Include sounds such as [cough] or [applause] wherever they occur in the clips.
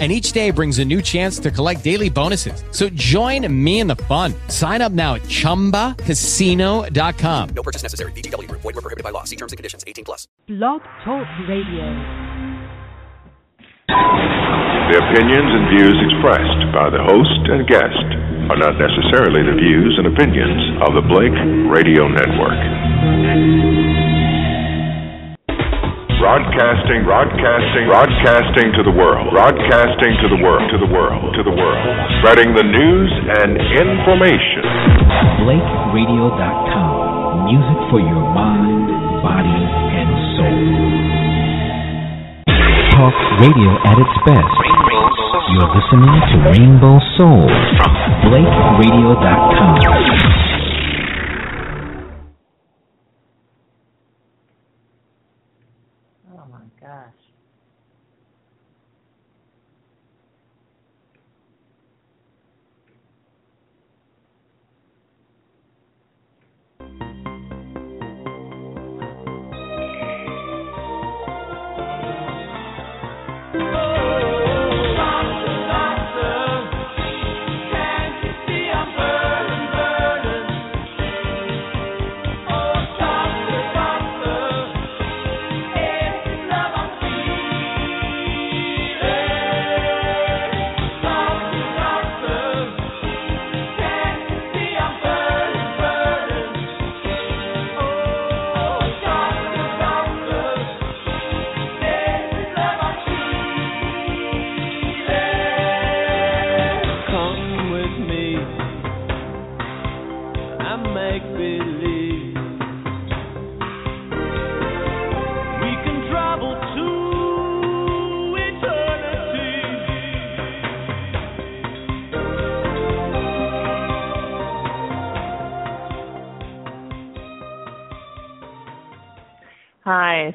and each day brings a new chance to collect daily bonuses. So join me in the fun. Sign up now at ChumbaCasino.com. No purchase necessary. VGW. Void were prohibited by law. See terms and conditions. 18 plus. Blog Talk Radio. The opinions and views expressed by the host and guest are not necessarily the views and opinions of the Blake Radio Network. Broadcasting, broadcasting, broadcasting to the world. Broadcasting to the world, to the world, to the world. Spreading the news and information. BlakeRadio.com. Music for your mind, body, and soul. Talk radio at its best. You're listening to Rainbow Soul from BlakeRadio.com.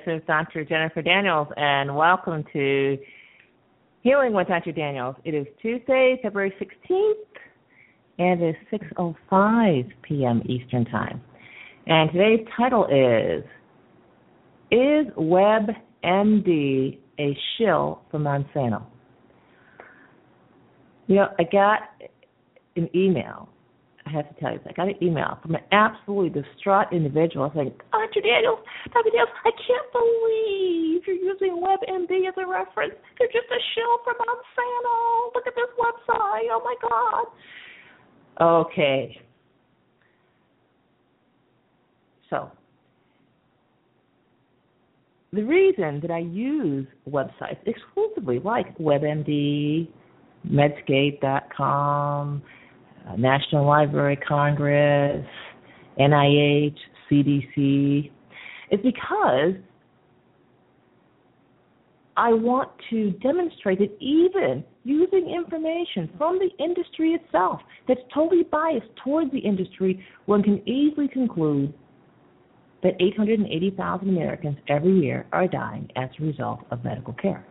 this is Dr. Jennifer Daniels, and welcome to Healing with Dr. Daniels. It is Tuesday, February 16th, and it is 6.05 p.m. Eastern Time. And today's title is Is WebMD a shill for Monsanto? You know, I got an email I have to tell you, I got an email from an absolutely distraught individual saying, Dr. Daniels, Dr. Daniels, I can't believe you're using WebMD as a reference. They're just a shill for Monsanto. Look at this website. Oh my God. Okay. So, the reason that I use websites exclusively like WebMD, Medscape.com, Uh, National Library Congress, NIH, CDC, is because I want to demonstrate that even using information from the industry itself that's totally biased towards the industry, one can easily conclude that 880,000 Americans every year are dying as a result of medical care.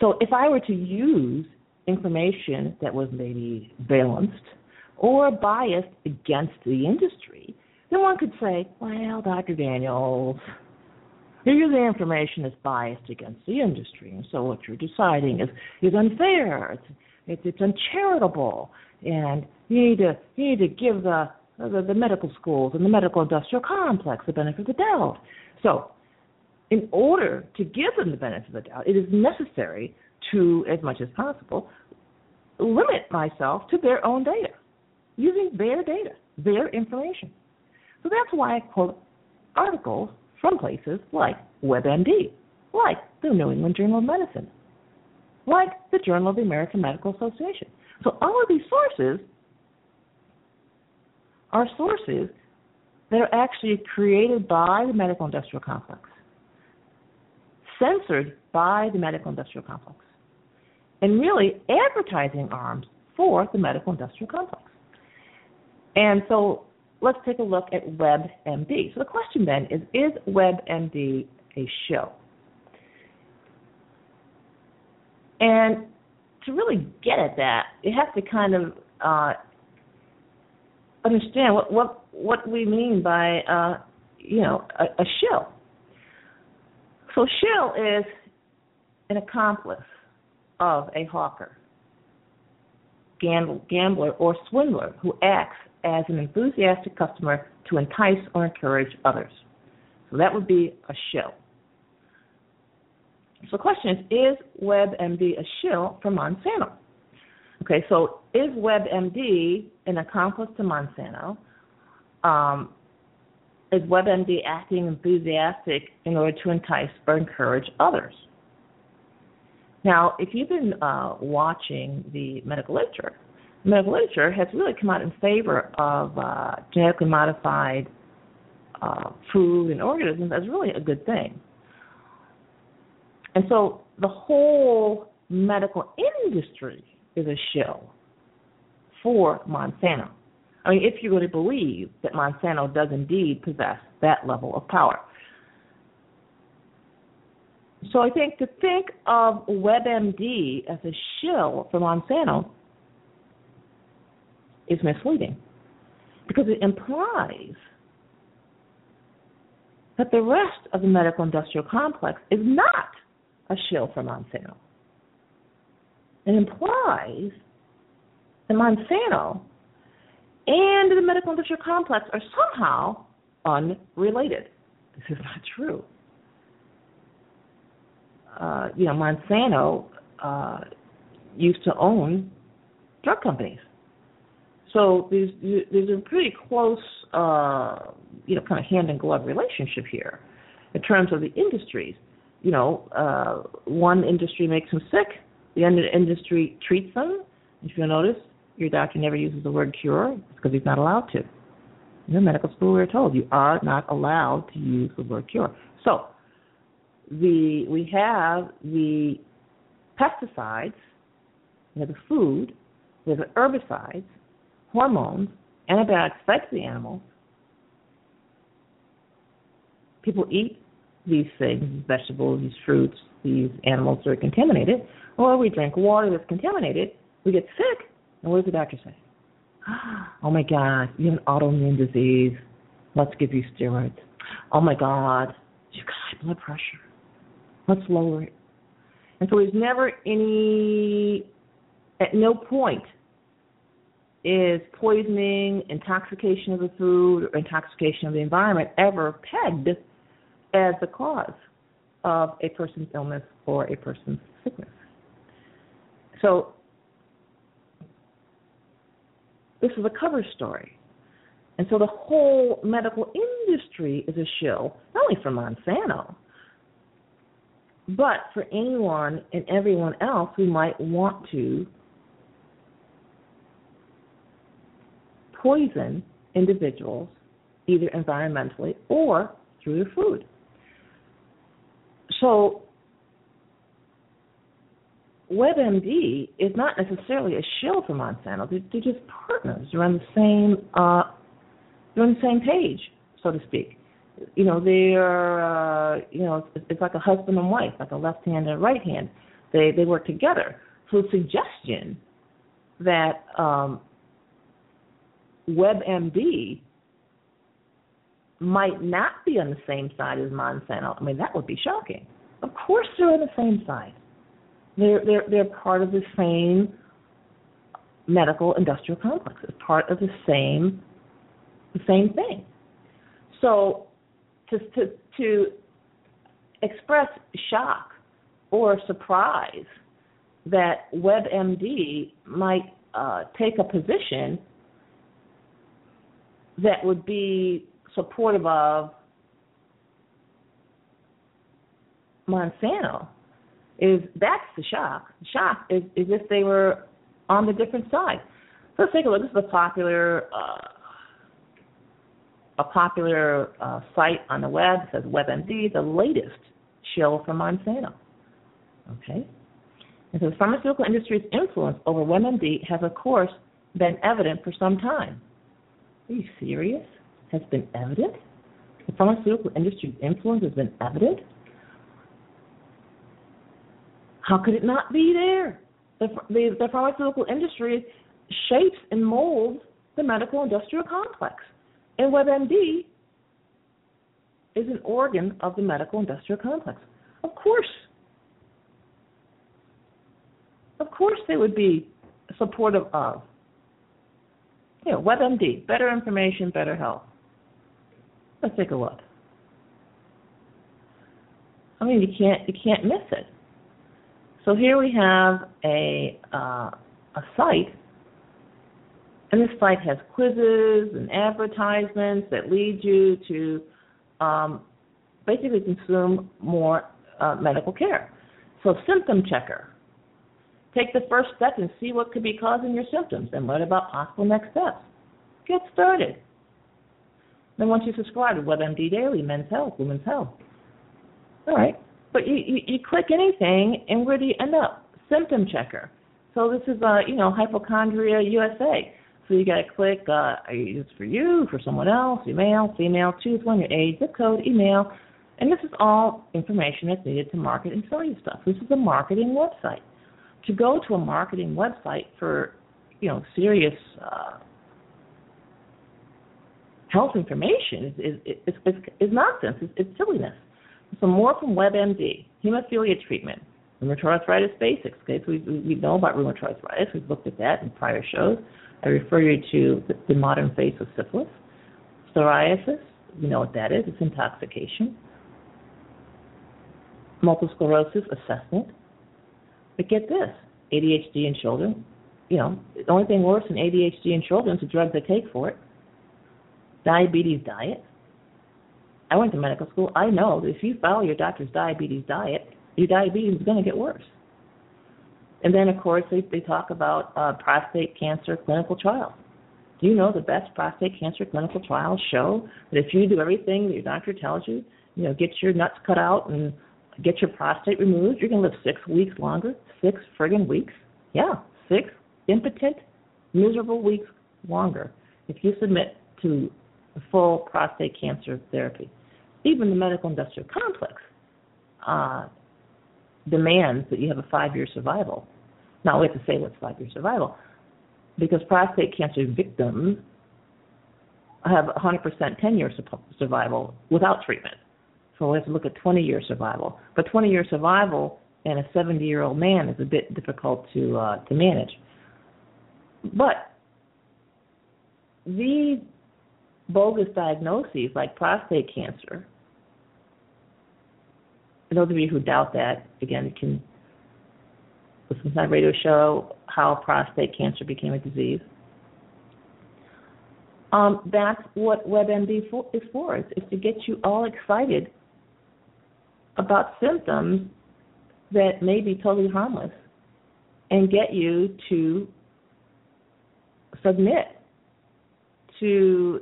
So if I were to use information that was maybe balanced or biased against the industry, then one could say, well, Dr. Daniels, you're using information is biased against the industry, and so what you're deciding is is unfair. It's it's, it's uncharitable, and you need to you need to give the, the the medical schools and the medical industrial complex the benefit of the doubt. So, in order to give them the benefit of the doubt, it is necessary to, as much as possible, limit myself to their own data, using their data, their information. So that's why I quote articles from places like WebMD, like the New England Journal of Medicine, like the Journal of the American Medical Association. So all of these sources are sources that are actually created by the medical industrial complex, censored by the medical industrial complex, and really advertising arms for the medical industrial complex. And so let's take a look at WebMD. So the question then is Is WebMD a shill? And to really get at that, you have to kind of uh, understand what, what, what we mean by, uh, you know, a, a shill. So shill is an accomplice of a hawker, gambler, or swindler who acts as an enthusiastic customer to entice or encourage others. So that would be a shill. So the question is, is WebMD a shill for Monsanto? Okay, so is WebMD an accomplice to Monsanto? Um, is WebMD acting enthusiastic in order to entice or encourage others? Now, if you've been uh, watching the medical literature, the medical literature has really come out in favor of uh, genetically modified uh, food and organisms as really a good thing. And so the whole medical industry is a shill for Monsanto. I mean, if you're going to believe that Monsanto does indeed possess that level of power. So I think to think of WebMD as a shill for Monsanto is misleading because it implies that the rest of the medical industrial complex is not a shill for Monsanto. It implies that Monsanto and the medical industrial complex are somehow unrelated. This is not true. Uh, you know, Monsanto uh, used to own drug companies. So there's there's a pretty close, uh, you know, kind of hand in glove relationship here in terms of the industries you know, uh, one industry makes them sick, the other industry treats them. If you'll notice, your doctor never uses the word cure because he's not allowed to. In medical school, we're told you are not allowed to use the word cure. So, the we have the pesticides, we have the food, we have the herbicides, hormones, antibiotics fed to the animals. People eat these things, these vegetables, these fruits, these animals that are contaminated, or we drink water that's contaminated, we get sick, and what does the doctor say? [gasps] Oh my God, you have an autoimmune disease. Let's give you steroids. Oh my God, you've got high blood pressure. Let's lower it. And so there's never any, at no point is poisoning, intoxication of the food, or intoxication of the environment ever pegged as the cause of a person's illness or a person's sickness. So, this is a cover story. And so the whole medical industry is a shill, not only for Monsanto, but for anyone and everyone else who might want to poison individuals, either environmentally or through their food. So WebMD is not necessarily a shill for Monsanto. They're, they're just partners. They're on the same uh, they're on the same page, so to speak. You know, they're uh, you know it's, it's like a husband and wife, like a left hand and a right hand. They they work together. So the suggestion that um, WebMD might not be on the same side as Monsanto, I mean that would be shocking. Of course they're on the same side. They're they're they're part of the same medical industrial complex. It's part of the same the same thing. So to to to express shock or surprise that WebMD might uh, take a position that would be supportive of Monsanto is that's the shock. Shock is, is if they were on the different side. So let's take a look. This is a popular uh, a popular uh, site on the web. Says WebMD, the latest shill from Monsanto. Okay. And so the pharmaceutical industry's influence over WebMD has, of course, been evident for some time. Are you serious? has been evident. The pharmaceutical industry's influence has been evident. How could it not be there? The, the, the pharmaceutical industry shapes and molds the medical industrial complex. And WebMD is an organ of the medical industrial complex. Of course. Of course they would be supportive of. You know, WebMD, better information, better health. Let's take a look. I mean, you can't you can't miss it. So here we have a uh, a site, and this site has quizzes and advertisements that lead you to um, basically consume more uh, medical care. So symptom checker. Take the first step and see what could be causing your symptoms and learn about possible next steps. Get started. Then once you subscribe to WebMD Daily, Men's Health, Women's Health. All right. But you, you, you click anything, and where do you end up? Symptom checker. So this is, uh, you know, Hypochondria USA. So you got to click, uh, it's for you, for someone else, male, female, choose one, your age, zip code, email. And this is all information that's needed to market and sell you stuff. This is a marketing website. To go to a marketing website for, you know, serious uh, health information is is, is, is, is nonsense. It's, it's silliness. So more from WebMD, hemophilia treatment, rheumatoid arthritis basics. Okay, so we, we know about rheumatoid arthritis. We've looked at that in prior shows. I refer you to the, the modern face of syphilis, psoriasis. You know what that is. It's intoxication. Multiple sclerosis assessment. But get this: ADHD in children. You know, the only thing worse than ADHD in children is the drug they take for it. Diabetes diet. I went to medical school. I know that if you follow your doctor's diabetes diet, your diabetes is going to get worse. And then, of course, they, they talk about uh, prostate cancer clinical trials. Do you know the best prostate cancer clinical trials show that if you do everything that your doctor tells you, you know, get your nuts cut out and get your prostate removed, you're going to live six weeks longer? Six friggin' weeks? Yeah, six impotent, miserable weeks longer if you submit to full prostate cancer therapy. Even the medical industrial complex uh, demands that you have a five year survival. Now, we have to say what's five year survival because prostate cancer victims have 100% 10 year survival without treatment. So we have to look at 20 year survival. But 20 year survival in a 70 year old man is a bit difficult to uh, to manage. But these bogus diagnoses like prostate cancer, and those of you who doubt that, again, you can listen to my radio show, How Prostate Cancer Became a Disease. Um, that's what WebMD for, is for. It's to get you all excited about symptoms that may be totally harmless and get you to submit to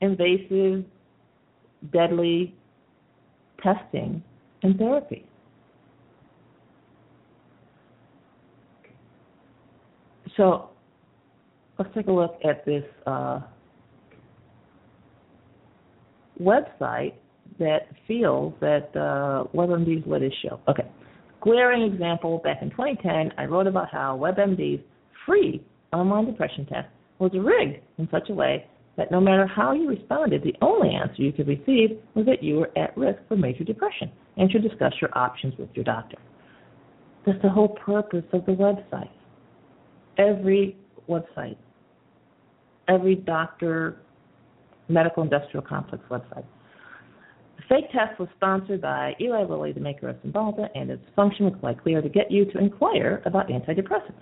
invasive, deadly testing and therapy. So let's take a look at this uh, website that feels that uh, WebMD's his show. Okay. Glaring example, back in 2010, I wrote about how WebMD's free online depression test was rigged in such a way that no matter how you responded, the only answer you could receive was that you were at risk for major depression and should discuss your options with your doctor. That's the whole purpose of the website. Every website, every doctor, medical industrial complex website. The fake test was sponsored by Eli Lilly, the maker of Cymbalta, and its function was quite clear to get you to inquire about antidepressants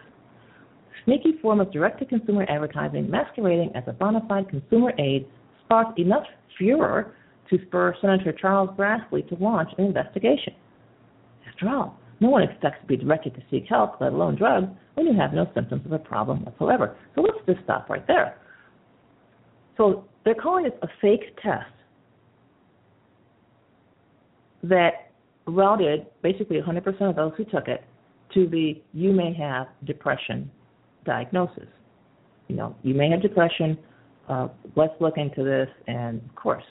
sneaky form of direct-to-consumer advertising masquerading as a bona fide consumer aid sparked enough furor to spur Senator Charles Grassley to launch an investigation. After all, no one expects to be directed to seek help, let alone drugs, when you have no symptoms of a problem whatsoever. So let's just stop right there. So they're calling this a fake test that routed basically 100% of those who took it to the you may have depression diagnosis. You know, you may have depression. uh, let's look into this, and of course,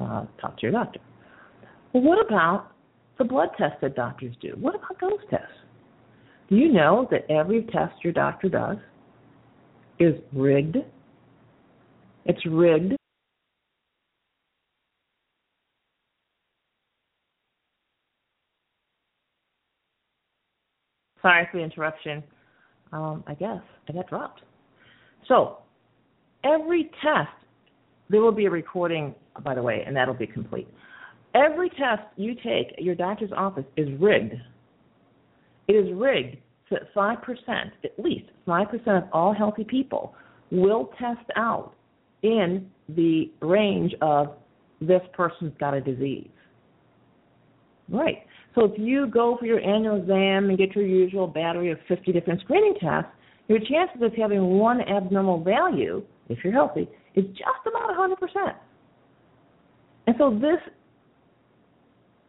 uh, talk to your doctor. Well, what about the blood tests that doctors do? What about those tests? Do you know that every test your doctor does is rigged? It's rigged. Sorry for the interruption. Um, I guess I got dropped. So, every test, there will be a recording, by the way, and that'll be complete. Every test you take at your doctor's office is rigged. It is rigged so that 5%, at least 5% of all healthy people, will test out in the range of this person's got a disease. Right. So if you go for your annual exam and get your usual battery of 50 different screening tests, your chances of having one abnormal value, if you're healthy, is just about 100%. And so this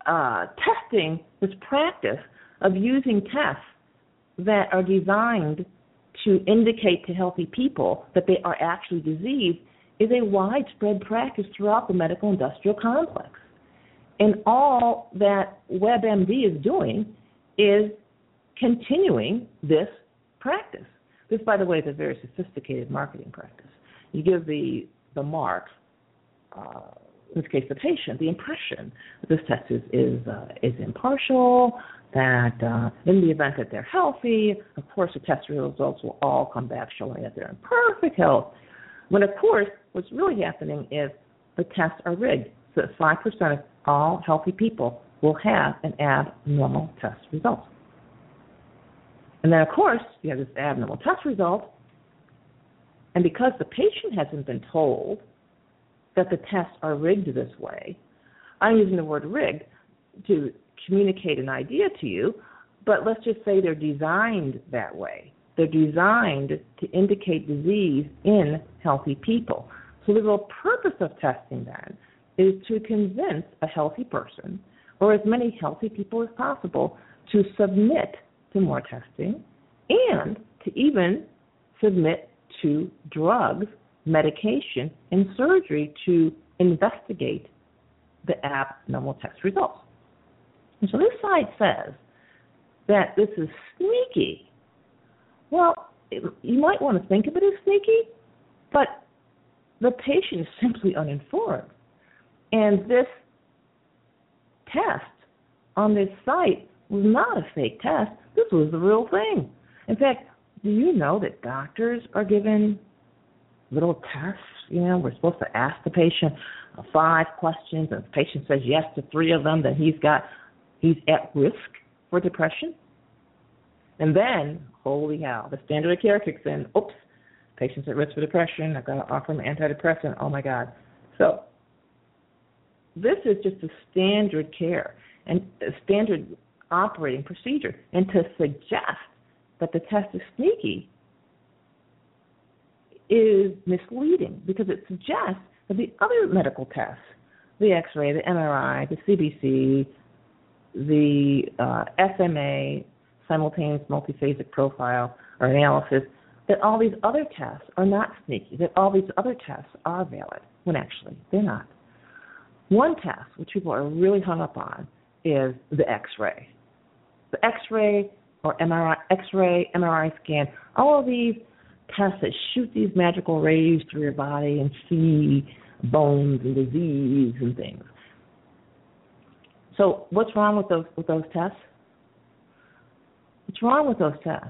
uh, testing, this practice of using tests that are designed to indicate to healthy people that they are actually diseased is a widespread practice throughout the medical industrial complex. And all that WebMD is doing is continuing this practice. This, by the way, is a very sophisticated marketing practice. You give the the mark, uh, in this case, the patient, the impression that this test is is, uh, is impartial. That uh, in the event that they're healthy, of course, the test results will all come back showing that they're in perfect health. When, of course, what's really happening is the tests are rigged so that 5% of all healthy people will have an abnormal test result. And then, of course, you have this abnormal test result, and because the patient hasn't been told that the tests are rigged this way, I'm using the word rigged to communicate an idea to you, but let's just say they're designed that way. They're designed to indicate disease in healthy people. So the real purpose of testing then is to convince a healthy person, or as many healthy people as possible, to submit to more testing and to even submit to drugs, medication, and surgery to investigate the abnormal test results. And so this side says that this is sneaky. Well, it, you might want to think of it as sneaky, but the patient is simply uninformed. And this test on this site was not a fake test. This was the real thing. In fact, do you know that doctors are given little tests? You know, we're supposed to ask the patient five questions, and if the patient says yes to three of them, then he's got he's at risk for depression. And then, holy cow, the standard of care kicks in. Oops, patient's at risk for depression. I've got to offer him antidepressant. Oh my God. So this is just a standard care and a standard operating procedure. And to suggest that the test is sneaky is misleading because it suggests that the other medical tests, the X-ray, the MRI, the CBC, the uh, SMA, simultaneous multiphasic profile or analysis, that all these other tests are not sneaky, that all these other tests are valid, when actually they're not. One test, which people are really hung up on, is the X-ray. The X-ray or MRI, X-ray, MRI scan, all of these tests that shoot these magical rays through your body and see bones and disease and things. So what's wrong with those with those tests? What's wrong with those tests?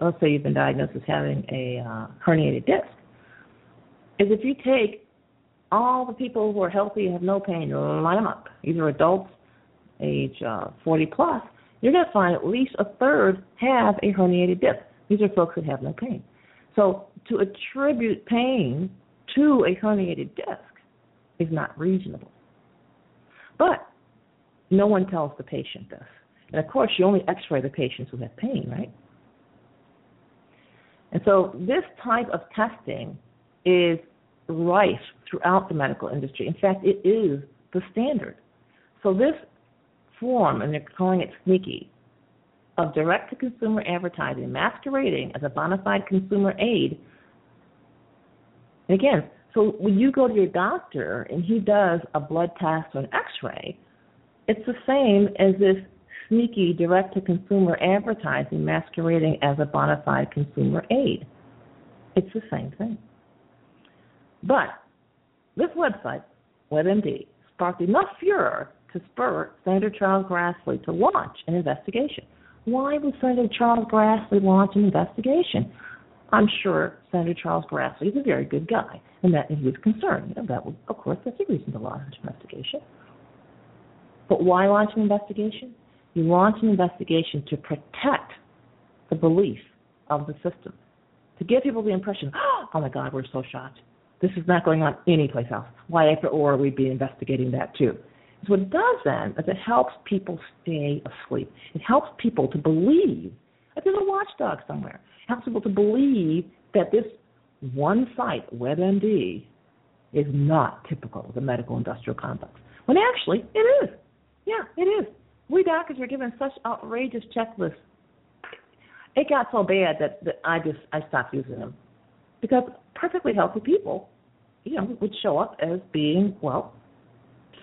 Let's say you've been diagnosed as having a uh, herniated disc. Is if you take all the people who are healthy have no pain, line them up. These are adults, age uh, 40 plus. You're going to find at least a third have a herniated disc. These are folks that have no pain. So to attribute pain to a herniated disc is not reasonable. But no one tells the patient this. And of course, you only x ray the patients who have pain, right? And so this type of testing is rife throughout the medical industry. In fact, it is the standard. So this form, and they're calling it sneaky, of direct to consumer advertising masquerading as a bona fide consumer aid And again, so when you go to your doctor and he does a blood test or an X-ray, it's the same as this sneaky direct-to-consumer advertising masquerading as a bona fide consumer aid. It's the same thing. But this website, WebMD, sparked enough furor to spur Senator Charles Grassley to launch an investigation. Why would Senator Charles Grassley launch an investigation? I'm sure Senator Charles Grassley is a very good guy, and that he was concerned. You know, that would, of course, that's a reason to launch an investigation. But why launch an investigation? You launch an investigation to protect the belief of the system, to give people the impression, [gasps] oh my God, we're so shocked. This is not going on anyplace else. Why, after or we'd be investigating that too. So what it does then is it helps people stay asleep. It helps people to believe that there's a watchdog somewhere. It helps people to believe that this one site, WebMD, is not typical of the medical industrial complex. When actually it is. Yeah, it is. We doctors are given such outrageous checklists. It got so bad that, that I just I stopped using them because perfectly healthy people, you know, would show up as being well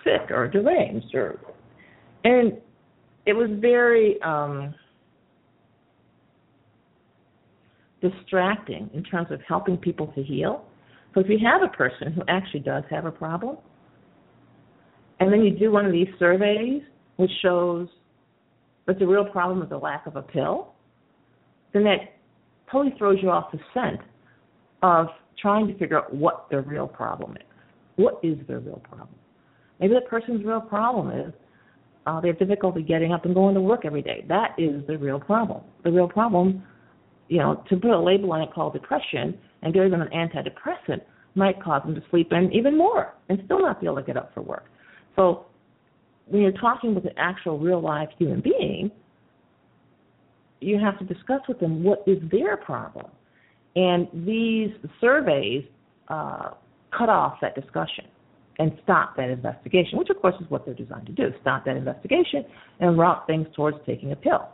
sick or deranged or, and it was very um, distracting in terms of helping people to heal. So if you have a person who actually does have a problem, and then you do one of these surveys which shows that the real problem is the lack of a pill, then that totally throws you off the scent of trying to figure out what their real problem is. What is their real problem? Maybe the person's real problem is uh, they have difficulty getting up and going to work every day. That is the real problem. The real problem, you know, to put a label on it called depression and give them an antidepressant might cause them to sleep in even more and still not be able to get up for work. So when you're talking with an actual real life human being, you have to discuss with them what is their problem. And these surveys uh, cut off that discussion and stop that investigation, which of course is what they're designed to do stop that investigation and route things towards taking a pill.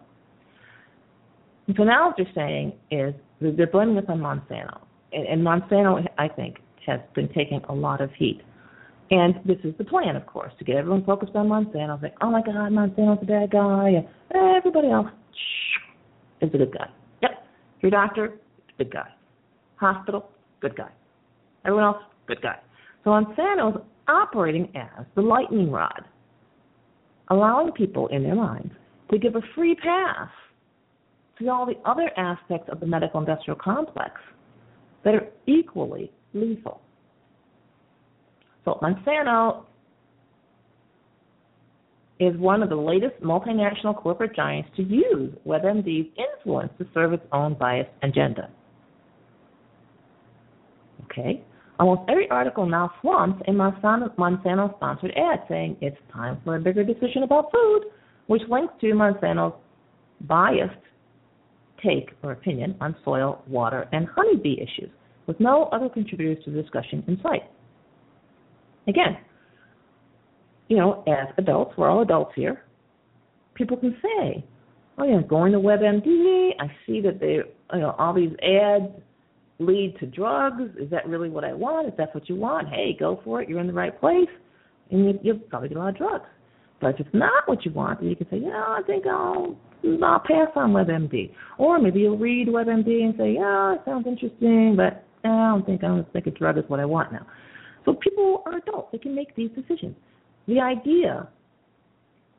And so now what they're saying is they're blaming this on Monsanto. And, and Monsanto, I think, has been taking a lot of heat. And this is the plan, of course, to get everyone focused on Monsanto. Like, oh my God, Monsanto's a bad guy. And everybody else is a good guy. Yep. Your doctor, good guy. Hospital, good guy. Everyone else, good guy. So Monsanto is operating as the lightning rod, allowing people in their minds to give a free pass to all the other aspects of the medical industrial complex that are equally lethal. So Monsanto is one of the latest multinational corporate giants to use WebMD's influence to serve its own biased agenda. Okay? Almost every article now flumps a Monsanto sponsored ad saying it's time for a bigger decision about food, which links to Monsanto's biased take or opinion on soil, water, and honeybee issues, with no other contributors to the discussion in sight. Again, you know, as adults, we're all adults here. People can say, "Oh, yeah, going to WebMD, I see that they, you know, all these ads lead to drugs. Is that really what I want? If that's what you want, hey, go for it. You're in the right place, and you, you'll probably get a lot of drugs. But if it's not what you want, then you can say, yeah, I think I'll I'll pass on WebMD. Or maybe you'll read WebMD and say, yeah, it sounds interesting, but eh, I don't think I don't think a drug is what I want now. So people are adults; they can make these decisions. The idea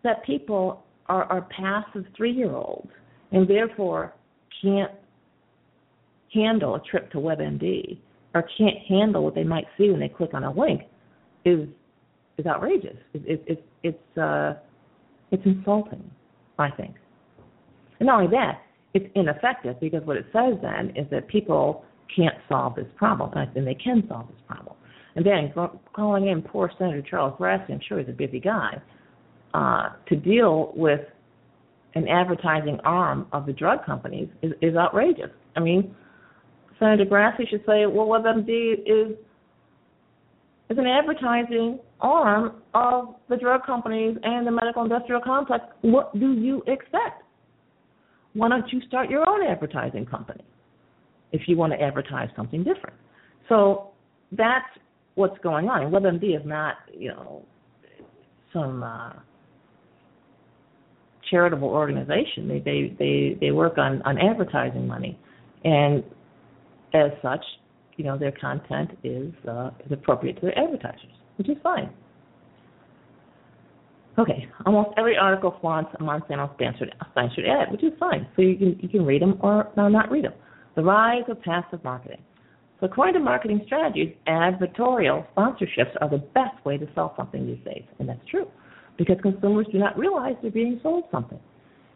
that people are, are passive three-year-olds and therefore can't handle a trip to WebMD or can't handle what they might see when they click on a link is is outrageous. It, it, it, it's uh, it's insulting, I think. And not only that, it's ineffective because what it says then is that people can't solve this problem, and they can solve this problem. And then calling in poor Senator Charles Grassley, I'm sure he's a busy guy, uh, to deal with an advertising arm of the drug companies is, is outrageous. I mean, Senator Grassley should say, well, WebMD is is an advertising arm of the drug companies and the medical industrial complex. What do you expect? Why don't you start your own advertising company if you want to advertise something different? So that's what's going on. And WebMD is not, you know, some uh, charitable organization. They they they they work on on advertising money, and as such, you know, their content is uh, is appropriate to their advertisers, which is fine. Okay, almost every article flaunts a Monsanto sponsored sponsored ad, which is fine. So you can you can read them or no, not read them. The rise of passive marketing. So according to marketing strategies, advertorial sponsorships are the best way to sell something these days, and that's true, because consumers do not realize they're being sold something.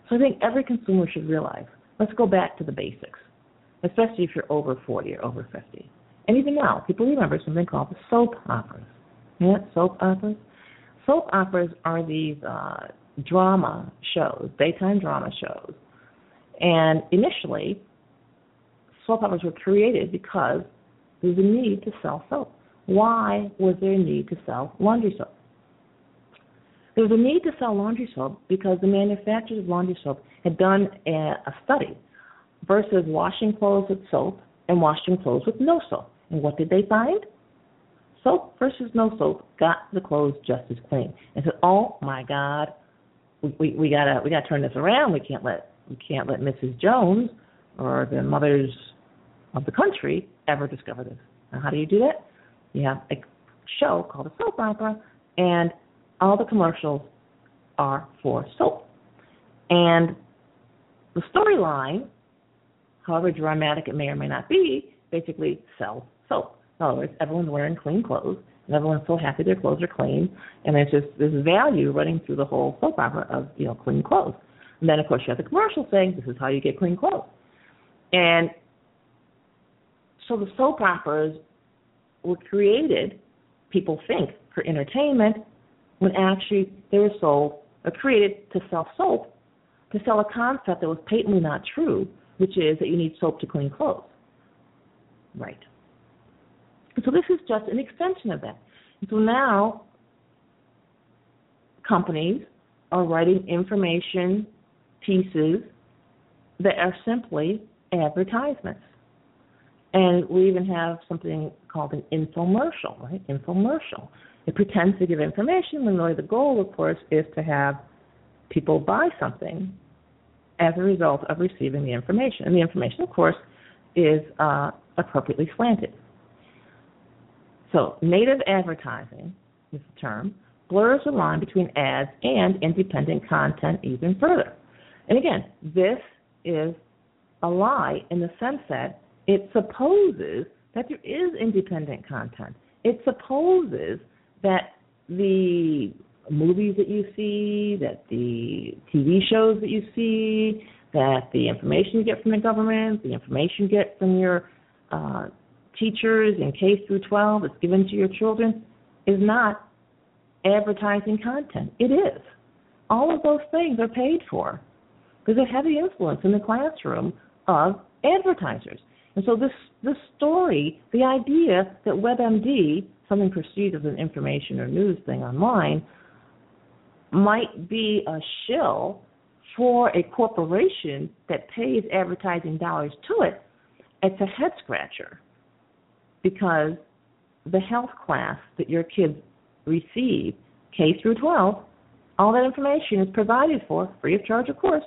So I think every consumer should realize. Let's go back to the basics, especially if you're over 40 or over 50. And even now, people remember something called the soap operas. Yeah, soap operas. Soap operas are these uh, drama shows, daytime drama shows. And initially, soap operas were created because there was a need to sell soap. Why was there a need to sell laundry soap? There was a need to sell laundry soap because the manufacturers of laundry soap had done a, a study versus washing clothes with soap and washing clothes with no soap. And what did they find? soap versus no soap got the clothes just as clean. And said, "Oh my God, we, we we gotta we gotta turn this around. We can't let we can't let Mrs. Jones or the mothers of the country ever discover this. Now, how do you do that? You have a show called a soap opera, and all the commercials are for soap. And the storyline, however dramatic it may or may not be, basically sells soap. In other words, everyone's wearing clean clothes, and everyone's so happy their clothes are clean, and there's just this value running through the whole soap opera of you know clean clothes. And then of course you have the commercial saying this is how you get clean clothes, and so the soap operas were created, people think, for entertainment, when actually they were sold or created to sell soap, to sell a concept that was patently not true, which is that you need soap to clean clothes. Right. So this is just an extension of that. So now companies are writing information pieces that are simply advertisements. And we even have something called an infomercial, right? Infomercial. It pretends to give information when really the goal, of course, is to have people buy something as a result of receiving the information. And the information, of course, is uh, appropriately slanted. So, native advertising is the term, blurs the line between ads and independent content even further. And again, this is a lie in the sense that it supposes that there is independent content. It supposes that the movies that you see, that the TV shows that you see, that the information you get from the government, the information you get from your uh, teachers in K through 12 that's given to your children is not advertising content. It is. All of those things are paid for. There's a heavy influence in the classroom of advertisers. And so this this story, the idea that WebMD, something perceived as an information or news thing online, might be a shill for a corporation that pays advertising dollars to it, it's a head scratcher because the health class that your kids receive, K through 12, all that information is provided for, free of charge, of course,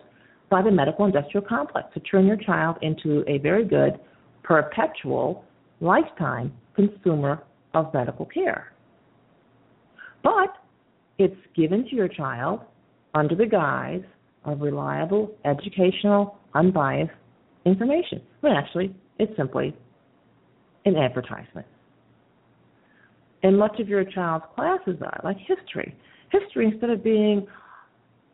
by the medical industrial complex to turn your child into a very good, perpetual, lifetime consumer of medical care. But it's given to your child under the guise of reliable, educational, unbiased information. When actually, it's simply an advertisement. And much of your child's classes are like history. History, instead of being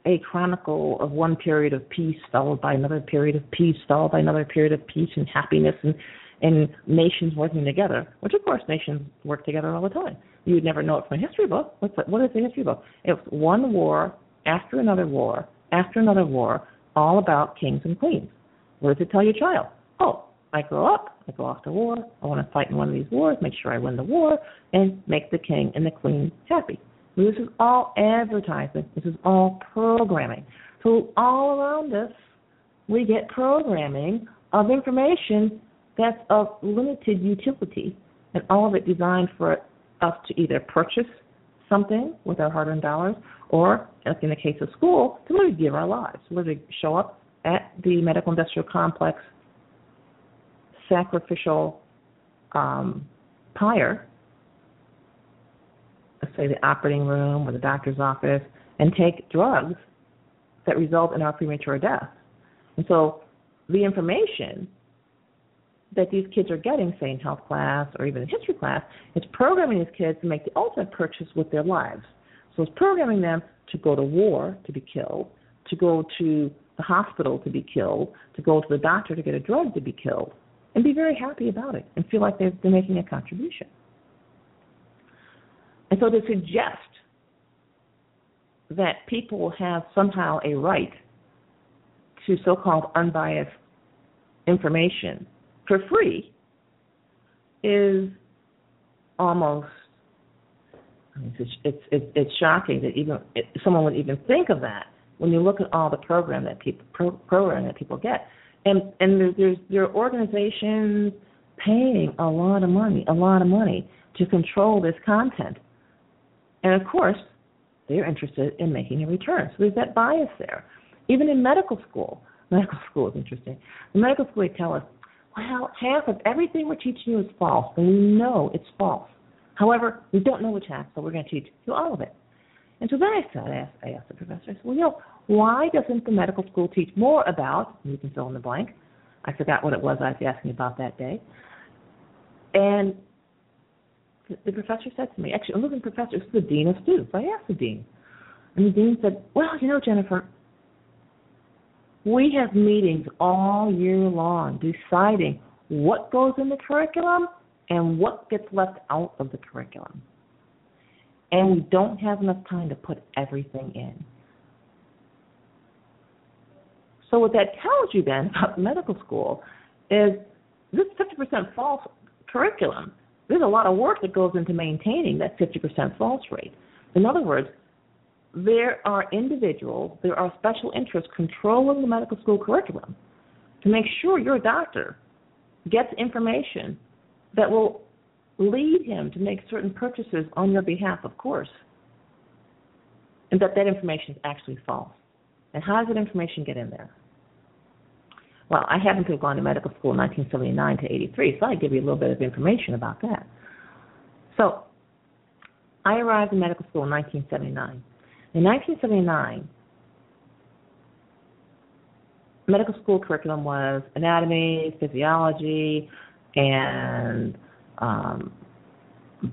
a chronicle of one period of peace followed by another period of peace followed by another period of peace and happiness and and nations working together, which of course nations work together all the time. You would never know it from a history book. What's that? What is a history book? It's one war after another war after another war, all about kings and queens. What does it tell your child? Oh, I grow up, I go off to war, I want to fight in one of these wars, make sure I win the war, and make the king and the queen happy. This is all advertising. This is all programming. So all around us, we get programming of information that's of limited utility and all of it designed for us to either purchase something with our hard-earned dollars, or, in the case of school, to literally give our lives, literally show up at the medical industrial complex sacrificial um, pyre, let's say the operating room or the doctor's office, and take drugs that result in our premature death. And so the information that these kids are getting, say in health class or even in history class, it's programming these kids to make the ultimate purchase with their lives. So it's programming them to go to war to be killed, to go to the hospital to be killed, to go to the doctor to get a drug to be killed, and be very happy about it and feel like they're, they're making a contribution. And so to suggest that people have somehow a right to so called unbiased information for free is almost I mean, it's, shocking that even it, someone would even think of that when you look at all the program that people pro, program that people get, and and there, there's there are organizations paying a lot of money, a lot of money to control this content, and of course they're interested in making a return. So there's that bias there. Even in medical school, medical [laughs] school is interesting. In medical school, they tell us, well, half of everything we're teaching you is false, and we know it's false. However, we don't know which half, so we're going to teach you all of it. And so then I said, I asked, I asked the professor, I said, well, you know, why doesn't the medical school teach more about, you can fill in the blank, I forgot what it was I was asking about that day. And the, professor said to me, actually, I'm looking professor, this is the dean of students. I asked the dean. And the dean said, well, you know, Jennifer, we have meetings all year long deciding what goes in the curriculum and what gets left out of the curriculum. And we don't have enough time to put everything in. So what that tells you then about medical school is this 50% false curriculum. There's a lot of work that goes into maintaining that 50% false rate. In other words, there are individuals, there are special interests controlling the medical school curriculum to make sure your doctor gets information that will lead him to make certain purchases on your behalf, of course, and that that information is actually false. And how does that information get in there? Well, I happen to have gone to medical school in 1979 to 83, so I give you a little bit of information about that. So, I arrived in medical school in 1979. In 1979, medical school curriculum was anatomy, physiology, and um,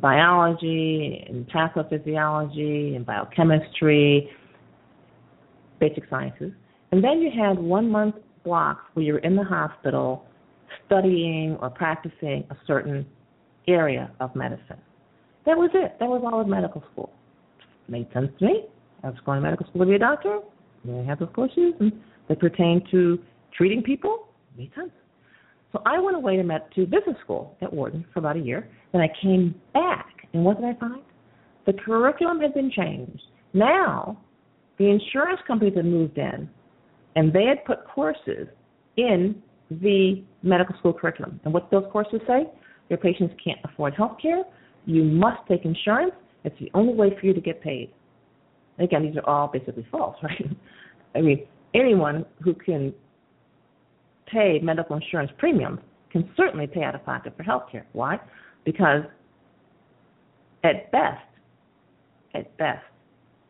biology, and pathophysiology, and biochemistry, basic sciences. And then you had one month blocks where you were in the hospital studying or practicing a certain area of medicine. That was it. That was all of medical school. Made sense to me. Was going to medical school to be a doctor. They have those courses, and they pertain to treating people. Made sense. So I went away to med to business school at Wharton for about a year. Then I came back, and what did I find? The curriculum had been changed. Now, the insurance companies had moved in, and they had put courses in the medical school curriculum. And what those courses say? Your patients can't afford health care. You must take insurance. It's the only way for you to get paid. Again, these are all basically false, [laughs] right? I mean, anyone who can pay medical insurance premiums can certainly pay out of pocket for health care. Why? Because at best, at best,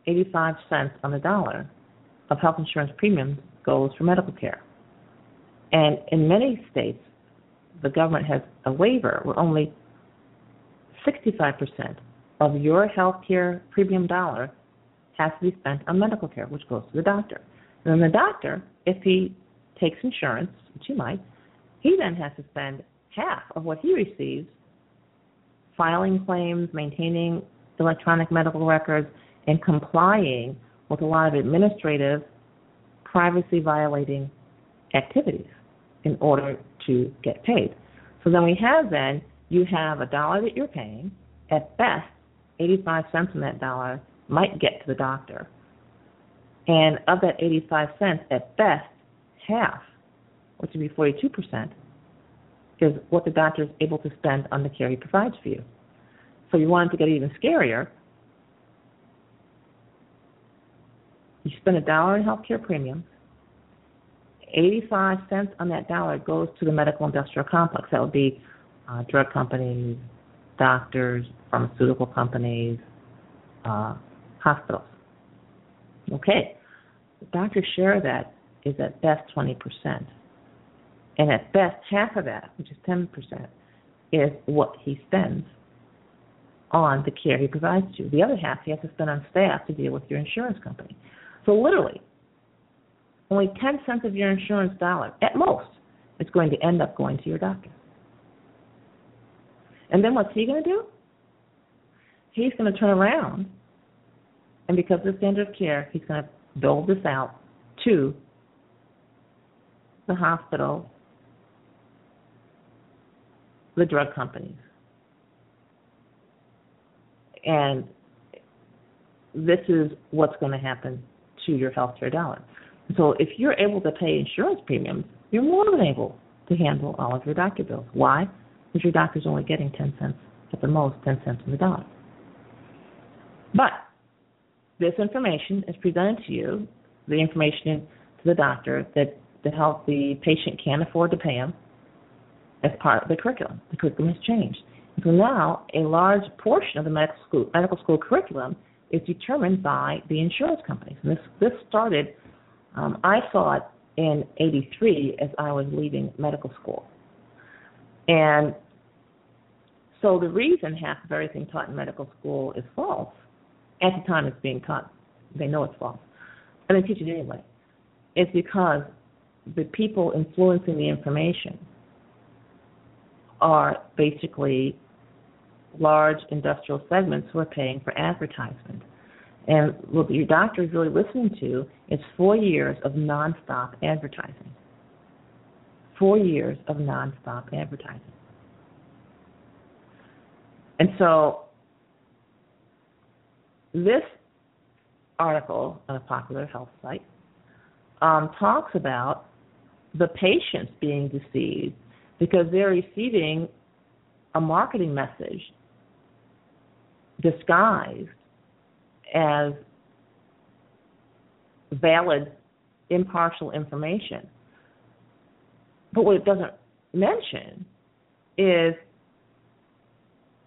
85 cents on the dollar of health insurance premiums goes for medical care. And in many states, the government has a waiver where only 65% of your health care premium dollar has to be spent on medical care, which goes to the doctor. And then the doctor, if he takes insurance, which he might, he then has to spend half of what he receives filing claims, maintaining electronic medical records, and complying with a lot of administrative, privacy violating activities in order to get paid. So then we have then, you have a dollar that you're paying, at best, 85 cents on that dollar might get to the doctor. And of that 85 cents, at best, half, which would be 42%, is what the doctor is able to spend on the care he provides for you. So you want it to get even scarier. You spend a dollar in healthcare premiums. 85 cents on that dollar goes to the medical industrial complex. That would be uh, drug companies, doctors, pharmaceutical companies, uh, hospitals. Okay, the doctor's share of that is at best 20%. And at best, half of that, which is 10%, is what he spends on the care he provides to you. The other half he has to spend on staff to deal with your insurance company. So literally, only 10 cents of your insurance dollar, at most, is going to end up going to your doctor. And then what's he going to do? He's going to turn around, and because of the standard of care, he's going to dole this out to the hospital, the drug companies. And this is what's going to happen to your healthcare dollar. So if you're able to pay insurance premiums, you're more than able to handle all of your doctor bills. Why? Because your doctor's only getting 10 cents, at the most, 10 cents on the dollar. But this information is presented to you, the information to the doctor that the help the patient can afford to pay him as part of the curriculum. The curriculum has changed. So now a large portion of the medical school, medical school curriculum is determined by the insurance companies. And this this started, um, I saw it in '83 as I was leaving medical school, and so the reason half of everything taught in medical school is false at the time it's being taught, they know it's false, and they teach it anyway. It's because the people influencing the information are basically large industrial segments who are paying for advertisement. And what your doctor is really listening to is four years of nonstop advertising. Four years of nonstop advertising. And so this article on a popular health site um, talks about the patients being deceived because they're receiving a marketing message disguised as valid, impartial information. But what it doesn't mention is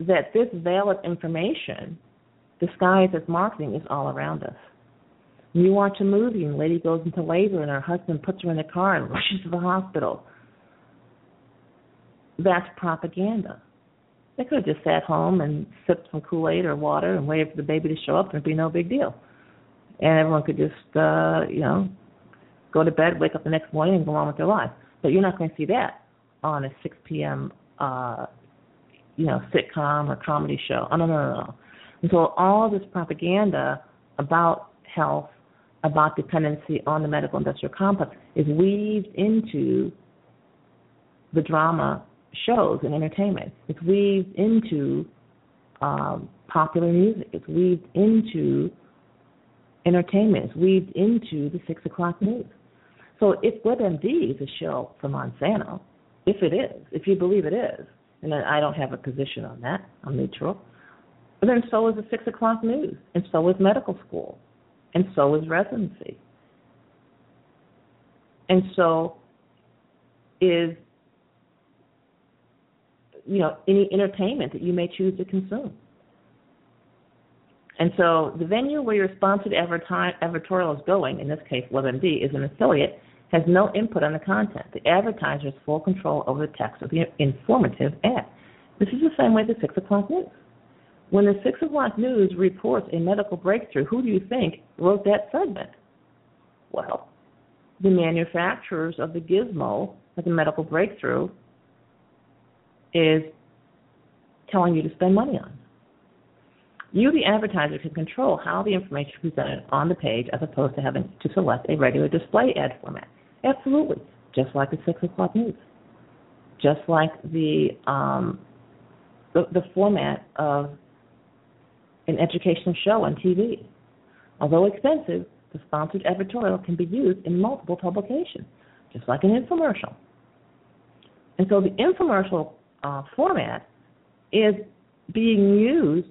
that this valid information disguised as marketing is all around us. You watch a movie and the lady goes into labor and her husband puts her in the car and [laughs] rushes to the hospital. That's propaganda. They could have just sat home and sipped some Kool Aid or water and waited for the baby to show up and it'd be no big deal. And everyone could just uh, you know, go to bed, wake up the next morning and go on with their life. But you're not going to see that on a six PM uh you know, sitcom or comedy show. Oh no no no no. And so all this propaganda about health about dependency on the medical industrial complex is weaved into the drama shows and entertainment. It's weaved into um, popular music. It's weaved into entertainment. It's weaved into the six o'clock news. So if WebMD is a show for Monsanto, if it is, if you believe it is, and I don't have a position on that, I'm neutral, but then so is the six o'clock news, and so is medical school, and so is residency. And so is you know any entertainment that you may choose to consume. And so the venue where your sponsored advertorial is going, in this case WebMD, is an affiliate, has no input on the content. The advertiser has full control over the text of the informative ad. This is the same way the 6 o'clock news. When the 6 o'clock news reports a medical breakthrough, who do you think wrote that segment? Well, the manufacturers of the gizmo, like the medical breakthrough, is telling you to spend money on. You, the advertiser, can control how the information is presented on the page as opposed to having to select a regular display ad format. Absolutely, just like the 6 o'clock news, just like the, um, the, the format of an educational show on TV. Although expensive, the sponsored advertorial can be used in multiple publications, just like an infomercial. And so the infomercial uh, format is being used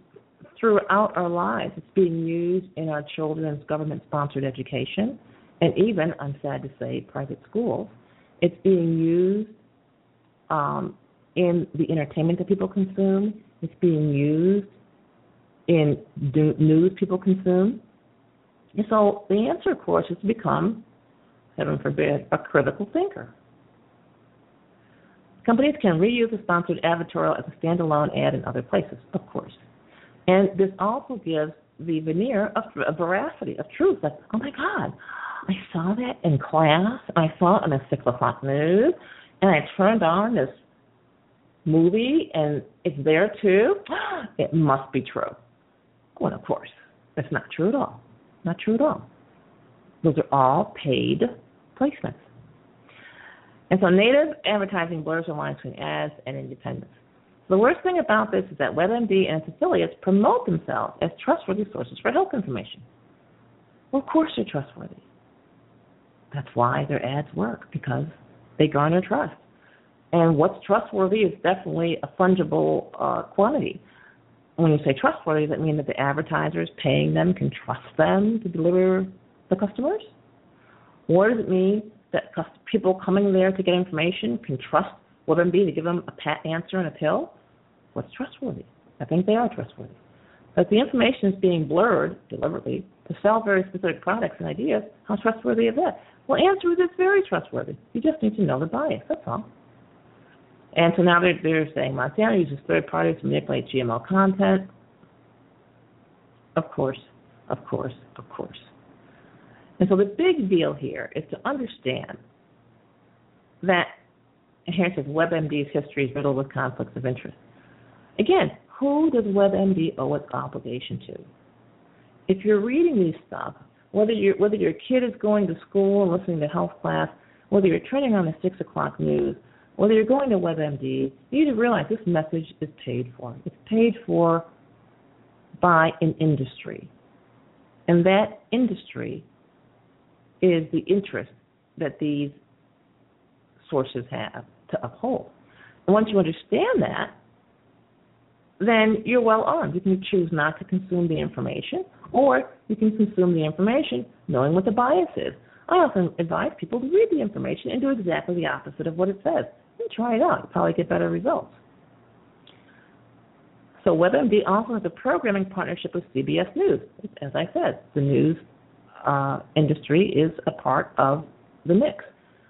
throughout our lives. It's being used in our children's government sponsored education and even, I'm sad to say, private schools. It's being used um, in the entertainment that people consume. It's being used in news people consume. And so the answer, of course, is to become, heaven forbid, a critical thinker. Companies can reuse a sponsored advertorial as a standalone ad in other places, of course. And this also gives the veneer of, of veracity, of truth. Like, oh my God, I saw that in class, I saw it on the six o'clock news, and I turned on this movie, and it's there too. [gasps] It must be true. Well, of course, that's not true at all. Not true at all. Those are all paid placements. And so native advertising blurs the line between ads and independence. The worst thing about this is that WebMD and its affiliates promote themselves as trustworthy sources for health information. Well, of course they're trustworthy. That's why their ads work, because they garner trust. And what's trustworthy is definitely a fungible uh, quantity. When you say trustworthy, does that mean that the advertisers paying them can trust them to deliver the customers? Or does it mean that people coming there to get information can trust WebMD to give them a pat answer and a pill? What's trustworthy? I think they are trustworthy. But the information is being blurred deliberately to sell very specific products and ideas. How trustworthy is that? Well, answer is it's very trustworthy. You just need to know the bias. That's all. And so now they're, they're saying Monsanto uses third parties to manipulate GMO content. Of course, of course, of course. And so the big deal here is to understand that, here it says WebMD's history is riddled with conflicts of interest. Again, who does WebMD owe its obligation to? If you're reading these stuff, whether you whether your kid is going to school and listening to health class, whether you're turning on the six o'clock news, whether you're going to WebMD, you need to realize this message is paid for. It's paid for by an industry. And that industry is the interest that these sources have to uphold. And once you understand that, then you're well armed. You can choose not to consume the information, or you can consume the information knowing what the bias is. I often advise people to read the information and do exactly the opposite of what it says. Try it out. You'll probably get better results. So WebMD also has a programming partnership with CBS News. As I said, the news uh, industry is a part of the mix.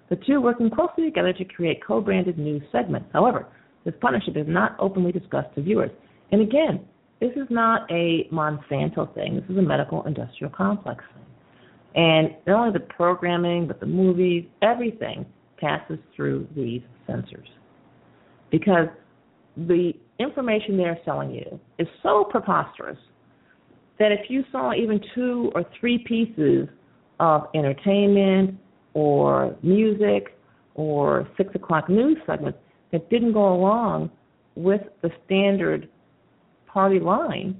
The two working closely together to create co-branded news segments. However, this partnership is not openly discussed to viewers. And again, this is not a Monsanto thing. This is a medical industrial complex thing. And not only the programming, but the movies, everything passes through these censors. Because the information they're selling you is so preposterous that if you saw even two or three pieces of entertainment or music or six o'clock news segments that didn't go along with the standard party line,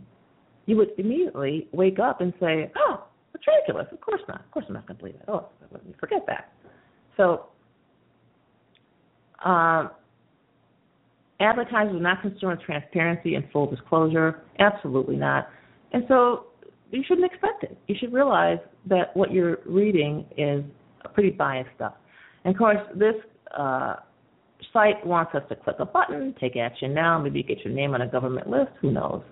you would immediately wake up and say, "Oh, it's ridiculous. Of course not. Of course I'm not going to believe it. Oh, let me forget that." So, um, advertisers are not concerned with transparency and full disclosure. Absolutely not. And so, you shouldn't expect it. You should realize that what you're reading is pretty biased stuff. And of course, this uh, site wants us to click a button, take action now, maybe get your name on a government list, who knows.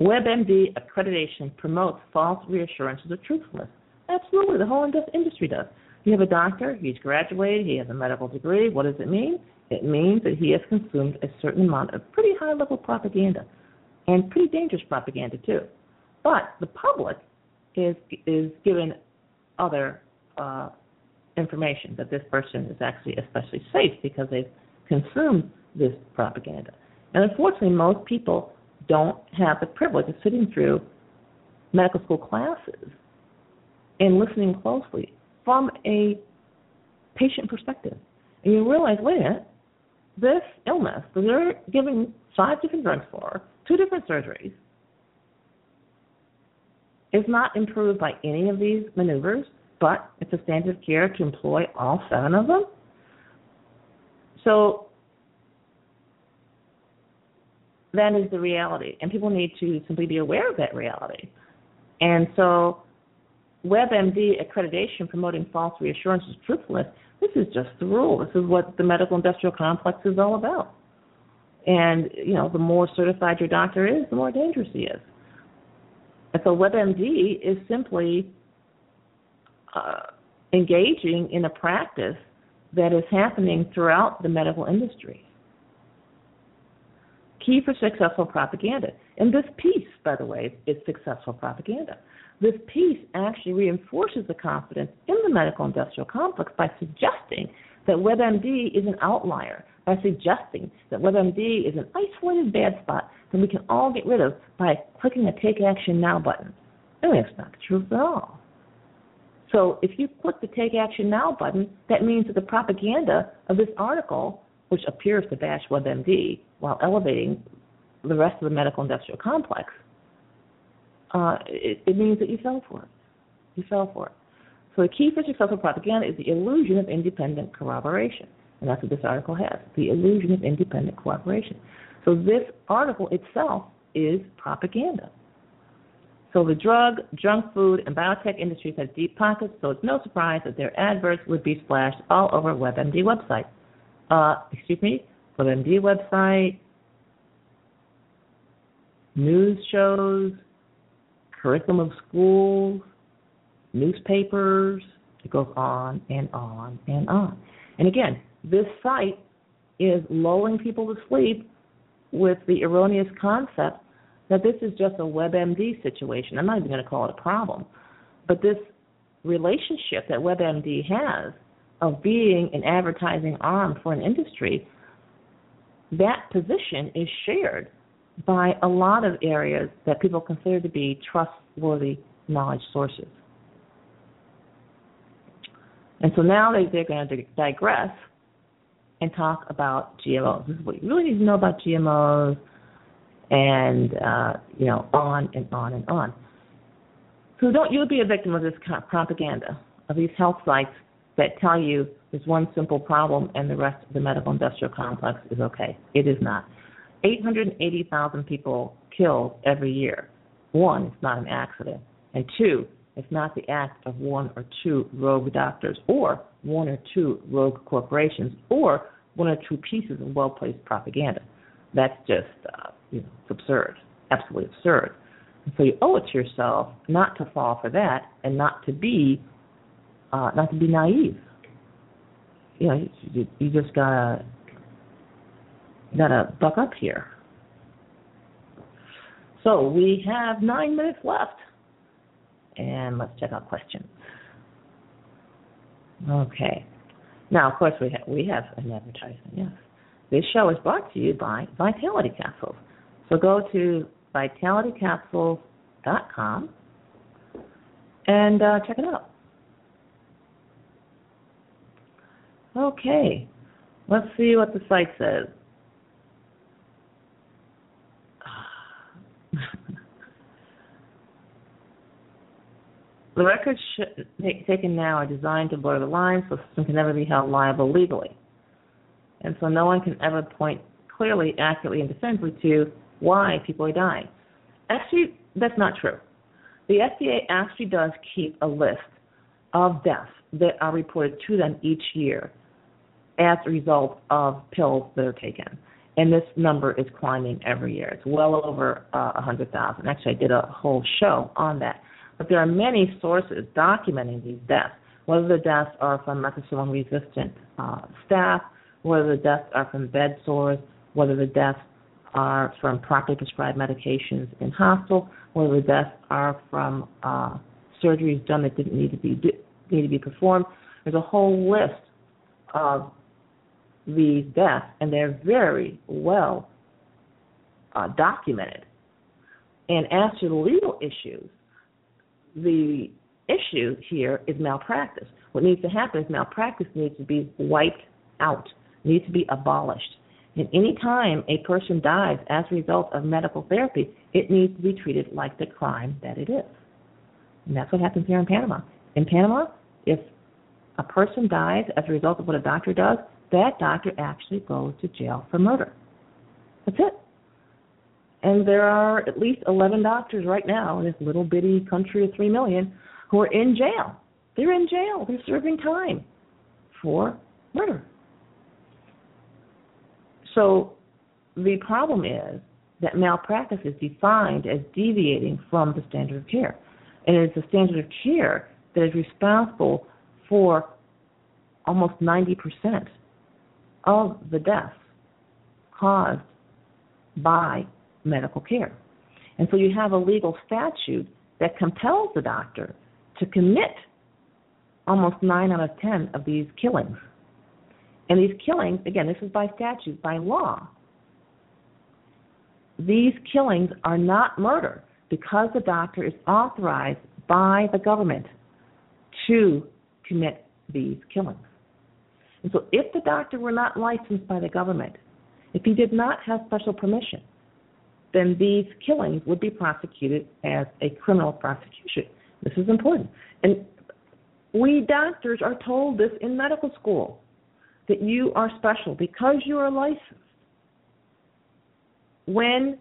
WebMD accreditation promotes false reassurances of truthfulness. Absolutely, the whole industry does. You have a doctor, he's graduated, he has a medical degree. What does it mean? It means that he has consumed a certain amount of pretty high level propaganda and pretty dangerous propaganda too. But the public is is given other uh, information that this person is actually especially safe because they've consumed this propaganda. And unfortunately, most people don't have the privilege of sitting through medical school classes and listening closely from a patient perspective. And you realize, wait a minute, this illness that they're giving five different drugs for, two different surgeries, is not improved by any of these maneuvers but it's a standard of care to employ all seven of them. So that is the reality, and people need to simply be aware of that reality. And so, WebMD accreditation promoting false reassurance is truthfulness. This is just the rule. This is what the medical industrial complex is all about. And you know, the more certified your doctor is, the more dangerous he is. And so, WebMD is simply uh, engaging in a practice that is happening throughout the medical industry. Key for successful propaganda. And this piece, by the way, is successful propaganda. This piece actually reinforces the confidence in the medical industrial complex by suggesting that WebMD is an outlier, by suggesting that WebMD is an isolated bad spot that we can all get rid of by clicking a Take Action Now button. And that's not the truth at all. So if you click the Take Action Now button, that means that the propaganda of this article, which appears to bash WebMD while elevating the rest of the medical industrial complex, uh, it, it means that you fell for it. You fell for it. So the key for successful propaganda is the illusion of independent corroboration. And that's what this article has the illusion of independent corroboration. So this article itself is propaganda. So the drug, junk food, and biotech industries have deep pockets, so it's no surprise that their adverts would be splashed all over WebMD website. Uh, excuse me, WebMD website, news shows, curriculum of schools, newspapers. It goes on and on and on. And again, this site is lulling people to sleep with the erroneous concept that this is just a WebMD situation. I'm not even going to call it a problem. But this relationship that WebMD has of being an advertising arm for an industry, that position is shared by a lot of areas that people consider to be trustworthy knowledge sources. And so now they, they're going to digress and talk about GMOs. This is what you really need to know about GMOs, and uh, you know, on and on and on. So don't you be a victim of this propaganda of these health sites that tell you there's one simple problem and the rest of the medical industrial complex is okay. It is not. 880,000 people killed every year. One, it's not an accident. And two, it's not the act of one or two rogue doctors or one or two rogue corporations or one or two pieces of well placed propaganda. That's just, uh, you know, it's absurd, absolutely absurd. And so you owe it to yourself not to fall for that and not to be, uh, not to be naive. You know, you, you just gotta, gotta buck up here. So we have nine minutes left, and let's check out questions. Okay. Now, of course, we have we have an advertisement. Yes. This show is brought to you by Vitality Capsules. So go to vitalitycapsules.com and uh, check it out. Okay, let's see what the site says. The records taken now are designed to blur the lines so the system can never be held liable legally and so no one can ever point clearly, accurately, and definitively to why people are dying. Actually, that's not true. The FDA actually does keep a list of deaths that are reported to them each year as a result of pills that are taken. And this number is climbing every year. It's well over uh, 100,000. Actually, I did a whole show on that. But there are many sources documenting these deaths, whether the deaths are from methicillin resistant uh, staph, whether the deaths are from bed sores, whether the deaths are from properly prescribed medications in hospital, whether the deaths are from uh, surgeries done that didn't need to be need to be performed. There's a whole list of these deaths, and they're very well uh, documented. And as to the legal issues, the issue here is malpractice. What needs to happen is malpractice needs to be wiped out needs to be abolished. And any time a person dies as a result of medical therapy, it needs to be treated like the crime that it is. And that's what happens here in Panama. In Panama, if a person dies as a result of what a doctor does, that doctor actually goes to jail for murder. That's it. And there are at least 11 doctors right now in this little bitty country of 3 million who are in jail. They're in jail. They're serving time for murder. So the problem is that malpractice is defined as deviating from the standard of care. And it is the standard of care that is responsible for almost 90% of the deaths caused by medical care. And so you have a legal statute that compels the doctor to commit almost 9 out of 10 of these killings. And these killings, again, this is by statute, by law. These killings are not murder because the doctor is authorized by the government to commit these killings. And so if the doctor were not licensed by the government, if he did not have special permission, then these killings would be prosecuted as a criminal prosecution. This is important. And we doctors are told this in medical school that you are special because you are licensed. When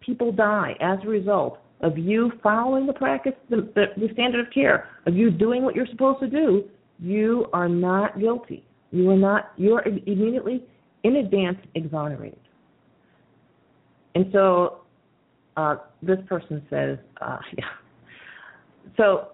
people die as a result of you following the practice, the, the, the standard of care, of you doing what you're supposed to do, you are not guilty. You are not. You are immediately in advance exonerated. And so uh, this person says, uh, [laughs] yeah. So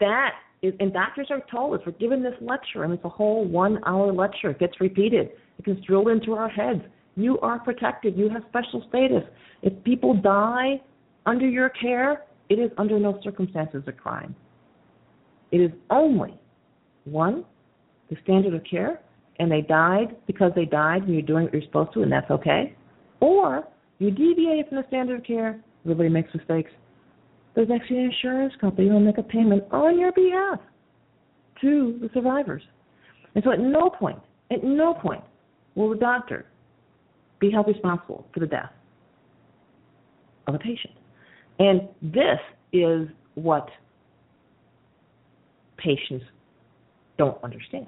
that is, and doctors are told us we're given this lecture, and it's a whole one-hour lecture. It gets repeated. It gets drilled into our heads. You are protected. You have special status. If people die under your care, it is under no circumstances a crime. It is only one, the standard of care, and they died because they died and you're doing what you're supposed to, and that's okay. Or you deviate from the standard of care, everybody makes mistakes. There's actually an insurance company who will make a payment on your behalf to the survivors. And so at no point, at no point will the doctor be held responsible for the death of a patient. And this is what patients don't understand.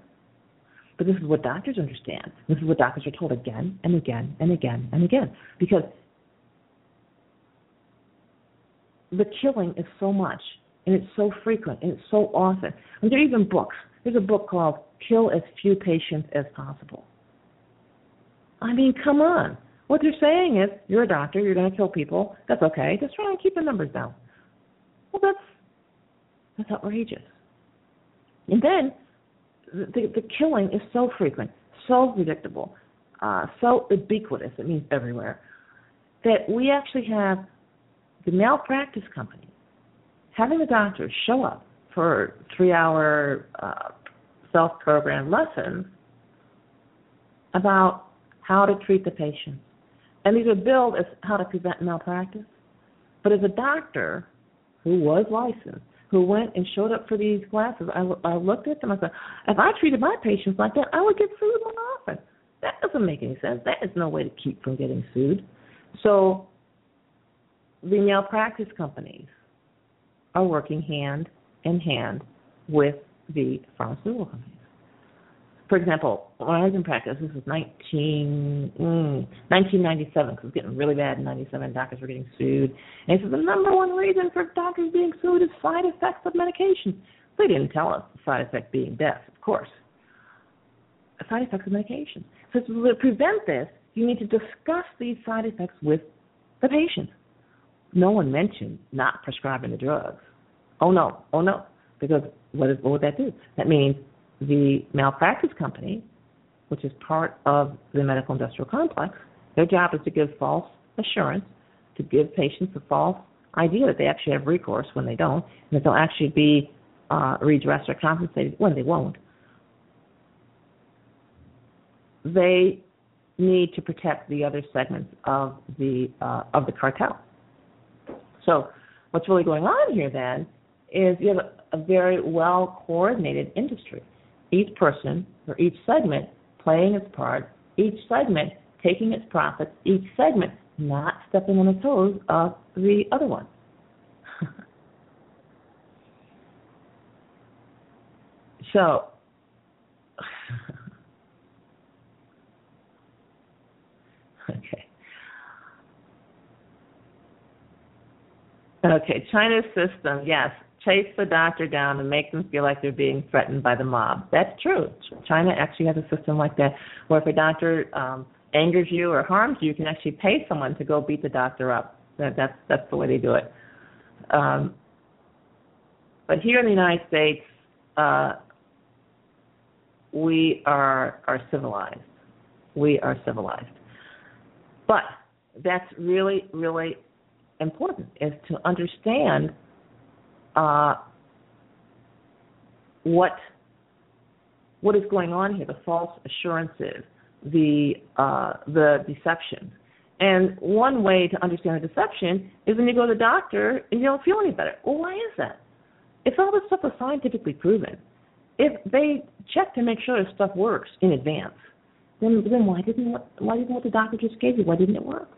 But this is what doctors understand. This is what doctors are told again and again and again and again. Because the killing is so much and it's so frequent and it's so often. And there are even books. There's a book called Kill as Few Patients as Possible. I mean, come on. What they're saying is, you're a doctor, you're going to kill people. That's okay. Just try and keep the numbers down. Well, that's that's outrageous. And then the, the killing is so frequent, so predictable, uh, so ubiquitous, it means everywhere, that we actually have the malpractice company having the doctors show up for three hour uh, self programmed lessons about how to treat the patient. And these are billed as how to prevent malpractice. But as a doctor who was licensed, who went and showed up for these classes, I, I looked at them. I said, if I treated my patients like that, I would get sued more often. That doesn't make any sense. That is no way to keep from getting sued. So the malpractice companies are working hand in hand with the pharmaceutical companies. For example, when I was in practice, this was 19, mm, 1997, because it was getting really bad in 97. Doctors were getting sued. And it said the number one reason for doctors being sued is side effects of medication. They didn't tell us the side effect being death, of course. Side effects of medication. So to prevent this, you need to discuss these side effects with the patient. No one mentioned not prescribing the drugs. Oh no, oh no, because what, is, what would that do? That means the malpractice company, which is part of the medical industrial complex, their job is to give false assurance, to give patients a false idea that they actually have recourse when they don't, and that they'll actually be uh, redressed or compensated when they won't. They need to protect the other segments of the uh, of the cartel. So what's really going on here then is you have a very well coordinated industry. Each person or each segment playing its part, each segment taking its profits, each segment not stepping on the toes of the other one. [laughs] so [laughs] okay. China's system, yes. Chase the doctor down and make them feel like they're being threatened by the mob. That's true. China actually has a system like that where if a doctor um, angers you or harms you, you can actually pay someone to go beat the doctor up. That, that's that's the way they do it. Um, but here in the United States, uh, we are are civilized. We are civilized. But that's really, really important is to understand uh, what what is going on here, the false assurances, the uh, the deception. And one way to understand the deception is when you go to the doctor and you don't feel any better. Well, why is that? If all this stuff is scientifically proven, if they check to make sure this stuff works in advance, then then why didn't why didn't what the doctor just gave you? Why didn't it work?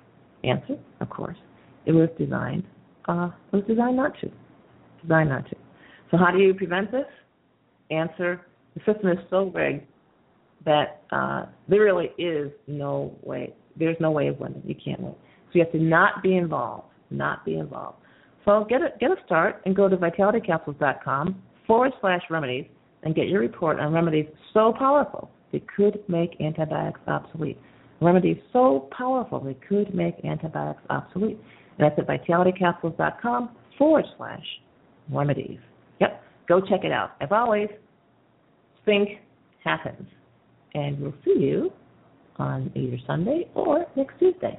Answer, of course, it was designed. Uh, was designed not to. Designed not to. So how do you prevent this? Answer: the system is so rigged that uh, there really is no way. There's no way of winning. You can't win. So you have to not be involved. Not be involved. So get a get a start and go to vitalitycapsules.com forward slash remedies and get your report on remedies so powerful they could make antibiotics obsolete. Remedies so powerful they could make antibiotics obsolete. That's at vitalitycapsules.com forward slash remedies. Yep, go check it out. As always, think happens. And we'll see you on either Sunday or next Tuesday.